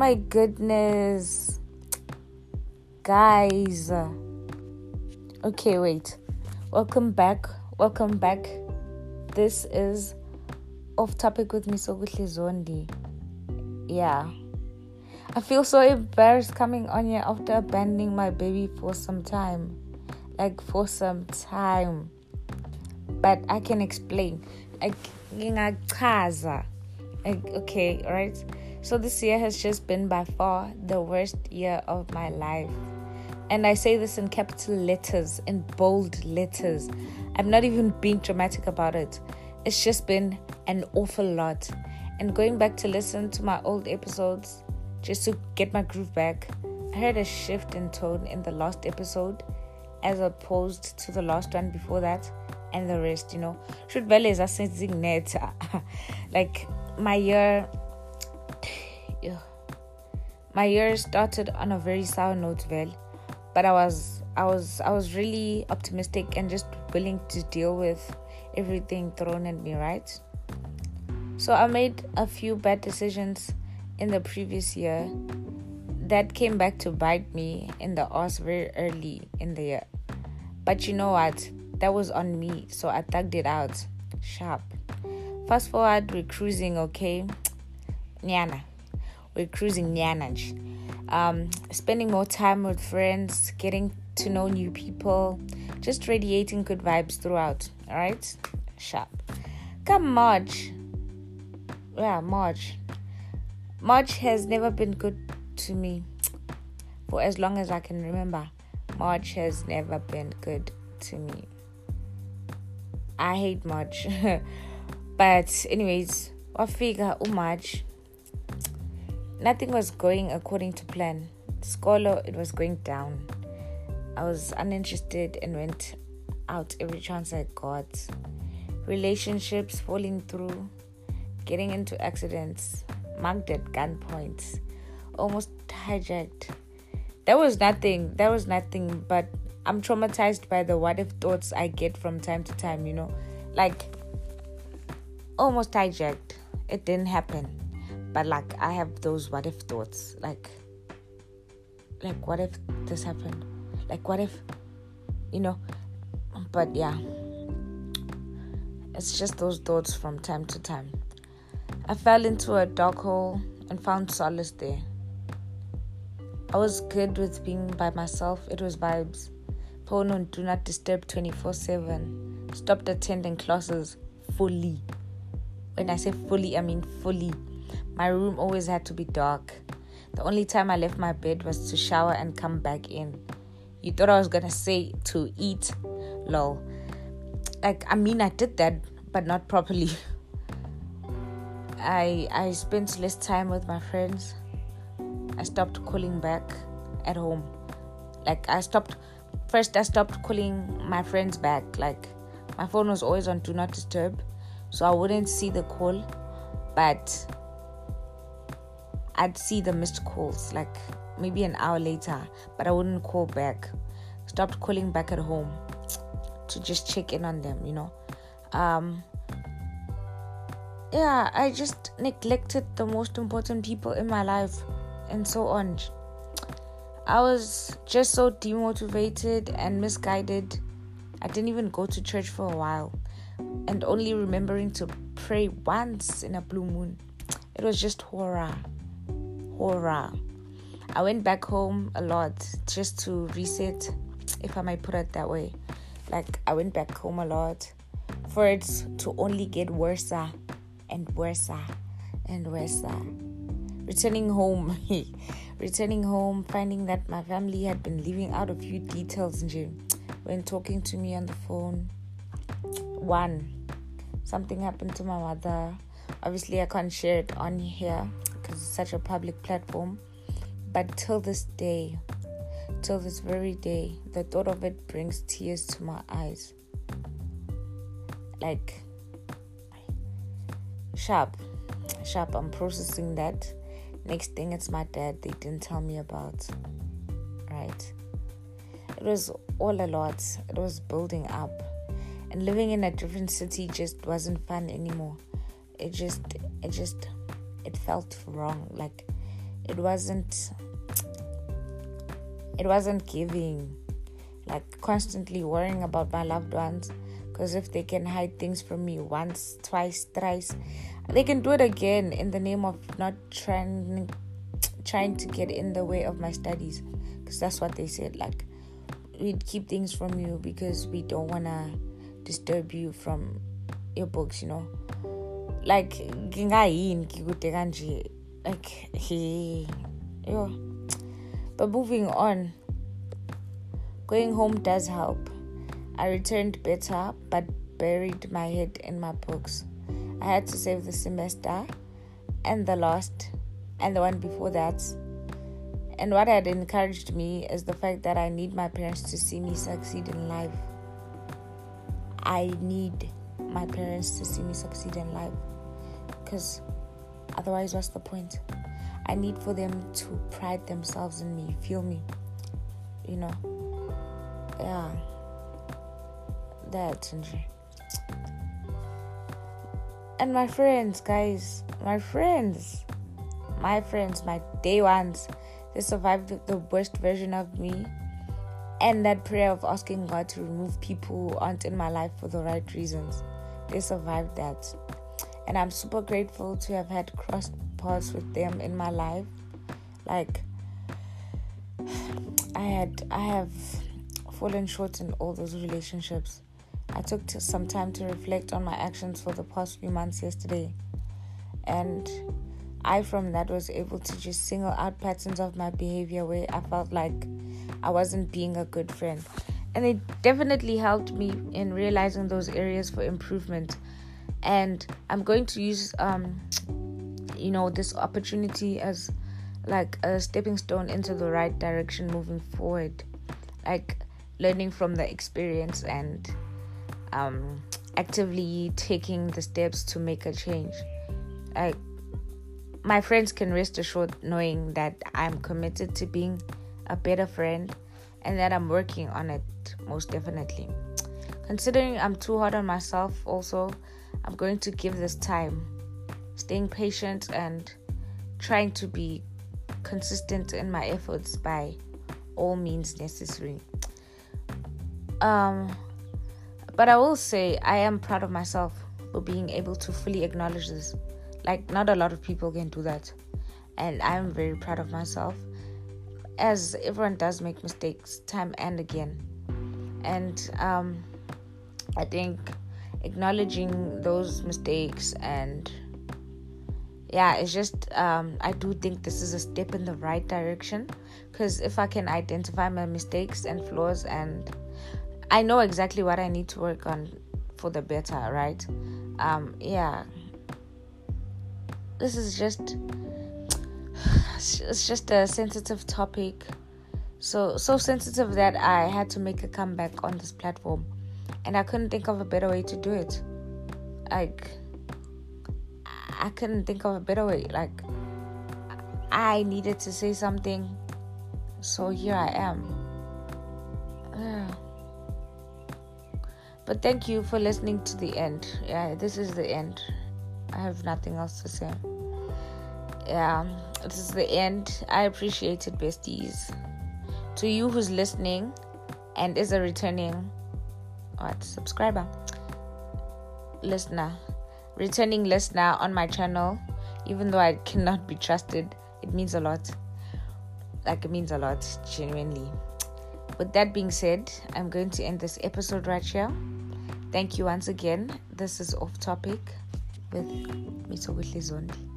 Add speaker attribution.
Speaker 1: my goodness. Guys. Okay, wait. Welcome back. Welcome back. This is Off Topic with Misoguhle Zondi. Yeah. I feel so embarrassed coming on here after abandoning my baby for some time. Like for some time. But I can explain. Like okay, alright? So this year has just been by far the worst year of my life. And I say this in capital letters, in bold letters. I'm not even being dramatic about it. It's just been an awful lot. And going back to listen to my old episodes just to get my groove back, I heard a shift in tone in the last episode as opposed to the last one before that and the rest, you know. Should vele sensing net. Like my year my year started on a very sour note, well, but I was I was I was really optimistic and just willing to deal with everything thrown at me, right? So I made a few bad decisions in the previous year that came back to bite me in the ass very early in the year. But you know what? That was on me, so I thugged it out. Sharp. Fast forward, we're cruising, okay? Nyana we're cruising Nyanaj. Um, spending more time with friends, getting to know new people, just radiating good vibes throughout. All right, sharp. Come March. Yeah, March. March has never been good to me for as long as I can remember. March has never been good to me. I hate March. but anyways, I figure, oh uMarch nothing was going according to plan. Scholar, it was going down. I was uninterested and went out every chance I got. Relationships falling through, getting into accidents, mugged at gunpoint, almost hijacked. That was nothing. That was nothing. But I'm traumatized by the what if thoughts I get from time to time. You know, like almost hijacked. It didn't happen but like i have those what if thoughts like like what if this happened? Like what if you know but yeah. It's just those thoughts from time to time. I fell into a dark hole and found solace there. I was good with being by myself. It was vibes. Phone on do not disturb 24 7 stopped attending classes fully. When i say fully i mean fully my room always had to be dark. The only time I left my bed was to shower and come back in. You thought I was gonna say to eat, lol. Like I mean I did that, but not properly. I I spent less time with my friends. I stopped calling back at home. Like I stopped first I stopped calling my friends back. Like my phone was always on do not disturb, so I wouldn't see the call. But I'd see the missed calls like maybe an hour later, but I wouldn't call back. Stopped calling back at home to just check in on them, you know. Um, yeah, I just neglected the most important people in my life and so on. I was just so demotivated and misguided. I didn't even go to church for a while and only remembering to pray once in a blue moon. It was just horror horror. I went back home a lot just to reset, if I might put it that way. Like, I went back home a lot for it to only get worse and worse and worse. Returning home, returning home, finding that my family had been leaving out a few details when talking to me on the phone. One, something happened to my mother. Obviously, I can't share it on here because it's such a public platform. But till this day, till this very day, the thought of it brings tears to my eyes. Like, sharp, sharp, I'm processing that. Next thing, it's my dad, they didn't tell me about. Right? It was all a lot, it was building up. And living in a different city just wasn't fun anymore. It just, it just it felt wrong. Like it wasn't it wasn't giving. Like constantly worrying about my loved ones. Because if they can hide things from me once twice thrice they can do it again in the name of not trying trying to get in the way of my studies. Because that's what they said like we'd keep things from you because we don't want to disturb you from your books you know like ngingayini ngikude kanje like he yo but moving on going home does help i returned better but buried my head in my books i had to save the semester and the last and the one before that and what had encouraged me is the fact that I need my parents to see me succeed in life. I need my parents to see me succeed in life. Because otherwise, what's the point? I need for them to pride themselves in me, feel me. You know? Yeah. That's And my friends, guys, my friends, my friends, my day ones they survived the worst version of me. And that prayer of asking God to remove people who aren't in my life for the right reasons. They survived that. And I'm super grateful to have had crossed paths with them in my life. Like I had I have fallen short in all those relationships. I took some time to reflect on my actions for the past few months yesterday. And I, from that, was able to just single out patterns of my behavior where I felt like I wasn't being a good friend. And it definitely helped me in realizing those areas for improvement. And I'm going to use, um, you know, this opportunity as like a stepping stone into the right direction moving forward. Like learning from the experience and um, actively taking the steps to make a change. Like my friends can rest assured knowing that I'm committed to being a better friend and that I'm working on it most definitely. Considering I'm too hard on myself, also, I'm going to give this time, staying patient and trying to be consistent in my efforts by all means necessary. Um, but I will say I am proud of myself for being able to fully acknowledge this like, not a lot of people can do that. And I'm very proud of myself, as everyone does make mistakes time and again. And um, I think acknowledging those mistakes and yeah it's just um, i do think this is a step in the right direction. Because if i can identify my mistakes and flaws and i know exactly what i need to work on for the better right? Um, yeah. This is just it's just a sensitive topic. So so sensitive that i had to make a comeback on this platform and i couldn't think of a better way to do it like i couldn't think of a better way like i needed to say something so here i am yeah. but thank you for listening to the end yeah this is the end I have nothing else to say. Yeah, this is the end. I appreciate it, besties. To you who's listening and is a returning what subscriber, listener, returning listener on my channel, even though I cannot be trusted, it means a lot. Like it means a lot, genuinely. With that being said, I'm going to end this episode right here. Thank you once again. This is off topic with Mr. Whitley Zondi.